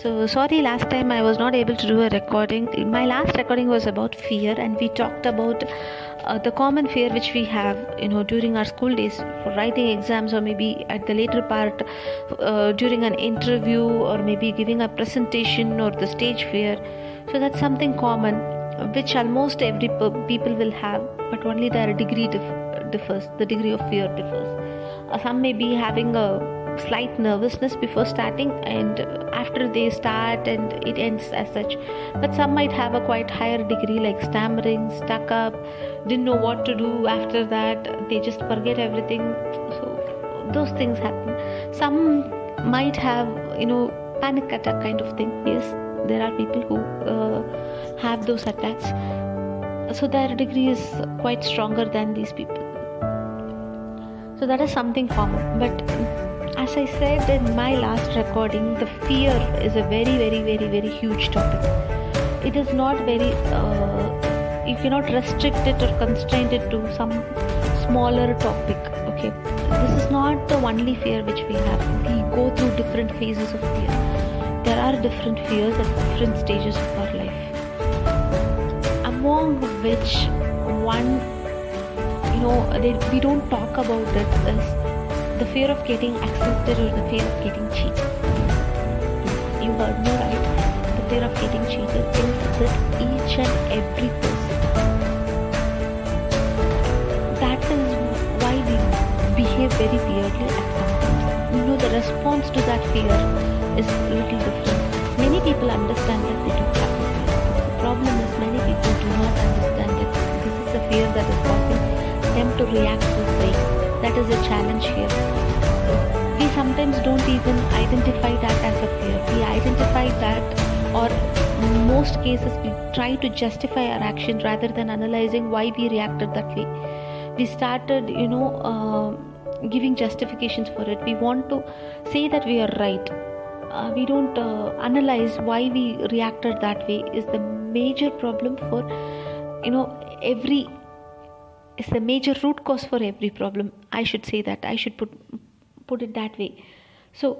So, sorry, last time I was not able to do a recording. My last recording was about fear, and we talked about uh, the common fear which we have, you know, during our school days for writing exams, or maybe at the later part uh, during an interview, or maybe giving a presentation, or the stage fear. So, that's something common which almost every people will have, but only their degree dif- differs, the degree of fear differs. Uh, some may be having a slight nervousness before starting and after they start and it ends as such. But some might have a quite higher degree like stammering stuck up didn't know what to do after that. They just forget everything. So those things happen. Some might have you know panic attack kind of thing. Yes there are people who uh, have those attacks. So their degree is quite stronger than these people. So that is something common. But as I said in my last recording, the fear is a very, very, very, very huge topic. It is not very, uh, you cannot restrict it or constrain it to some smaller topic. Okay, this is not the only fear which we have. We go through different phases of fear. There are different fears at different stages of our life, among which one, you know, they, we don't talk about it is the fear of getting accepted or the fear of getting cheated. You heard me right. The fear of getting cheated is with each and every person. That is why we behave very weirdly at sometimes. You know, the response to that fear is a little different. Many people understand that they do have the fear. The problem is many people do not understand that this is the fear that is causing them to react this way that is a challenge here. We sometimes don't even identify that as a fear. We identify that, or most cases, we try to justify our action rather than analyzing why we reacted that way. We started, you know, uh, giving justifications for it. We want to say that we are right. Uh, we don't uh, analyze why we reacted that way is the major problem for you know every is the major root cause for every problem. I should say that. I should put put it that way. So,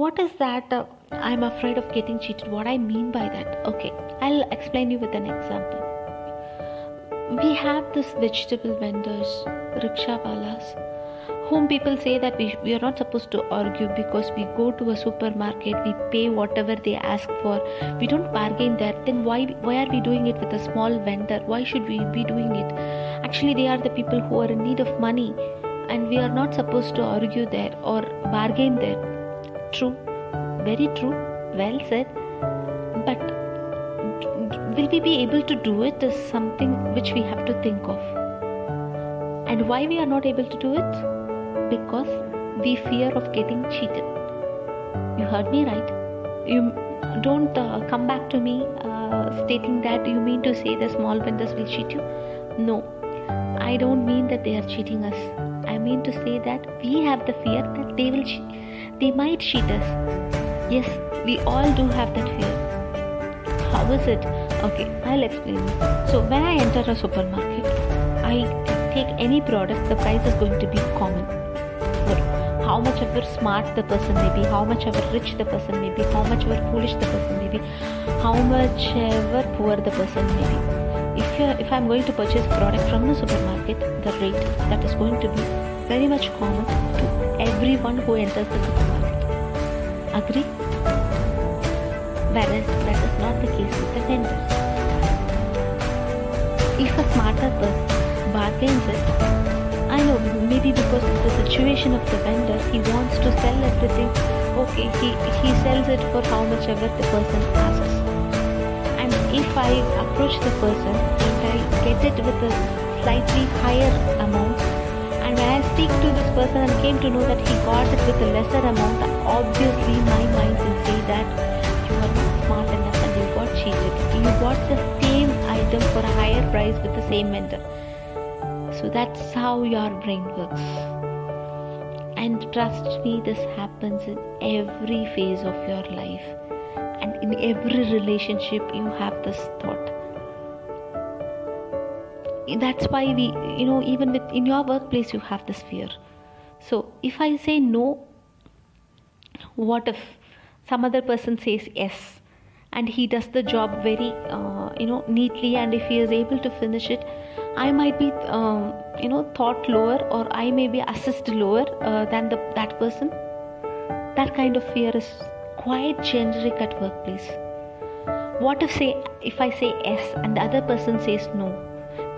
what is that? Uh, I'm afraid of getting cheated. What I mean by that? Okay, I'll explain you with an example. We have this vegetable vendors, rickshaw walas whom people say that we, we are not supposed to argue because we go to a supermarket we pay whatever they ask for. We don't bargain there. Then why why are we doing it with a small vendor? Why should we be doing it? Actually they are the people who are in need of money and we are not supposed to argue there or bargain there. True. Very true. Well said. But will we be able to do it is something which we have to think of. And why we are not able to do it because we fear of getting cheated. You heard me right. You don't uh, come back to me uh, stating that you mean to say the small vendors will cheat you. No, I don't mean that they are cheating us. I mean to say that we have the fear that they will, che- they might cheat us. Yes, we all do have that fear. How is it? Okay, I'll explain. So when I enter a supermarket, I take any product, the price is going to be common how much ever smart the person may be, how much ever rich the person may be, how much ever foolish the person may be, how much ever poor the person may be. If you if I'm going to purchase product from the supermarket, the rate that is going to be very much common to everyone who enters the supermarket. Agree? Whereas that is not the case with the vendor. If a smarter person bargains it, maybe because of the situation of the vendor, he wants to sell everything. Okay, he, he sells it for how much ever the person asks. And if I approach the person and I get it with a slightly higher amount, and when I speak to this person and came to know that he got it with a lesser amount, obviously my mind will say that you are not smart enough and you got cheated. You got the same item for a higher price with the same vendor. So that's how your brain works. And trust me, this happens in every phase of your life. And in every relationship, you have this thought. That's why we, you know, even with in your workplace, you have this fear. So if I say no, what if some other person says yes and he does the job very uh, you know neatly and if he is able to finish it i might be um, you know thought lower or i may be assessed lower uh, than the, that person. That kind of fear is quite generic at workplace. What if say if i say yes and the other person says no?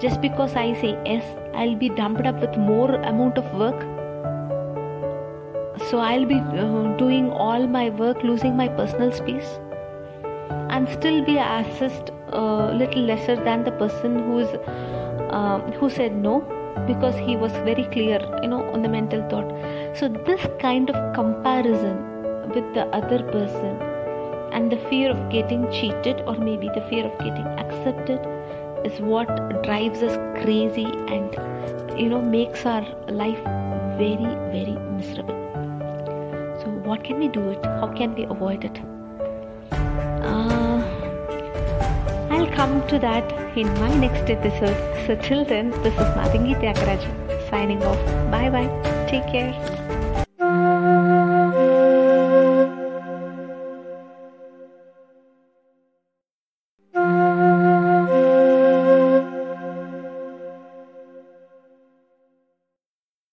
Just because i say yes i'll be dumped up with more amount of work. So i'll be uh, doing all my work losing my personal space and still be assessed a little lesser than the person who's uh, who said no because he was very clear you know on the mental thought. So this kind of comparison with the other person and the fear of getting cheated or maybe the fear of getting accepted is what drives us crazy and you know makes our life very very miserable. So what can we do it? How can we avoid it i'll come to that in my next episode. So till then this is madingi tyagarajan signing off. Bye bye take care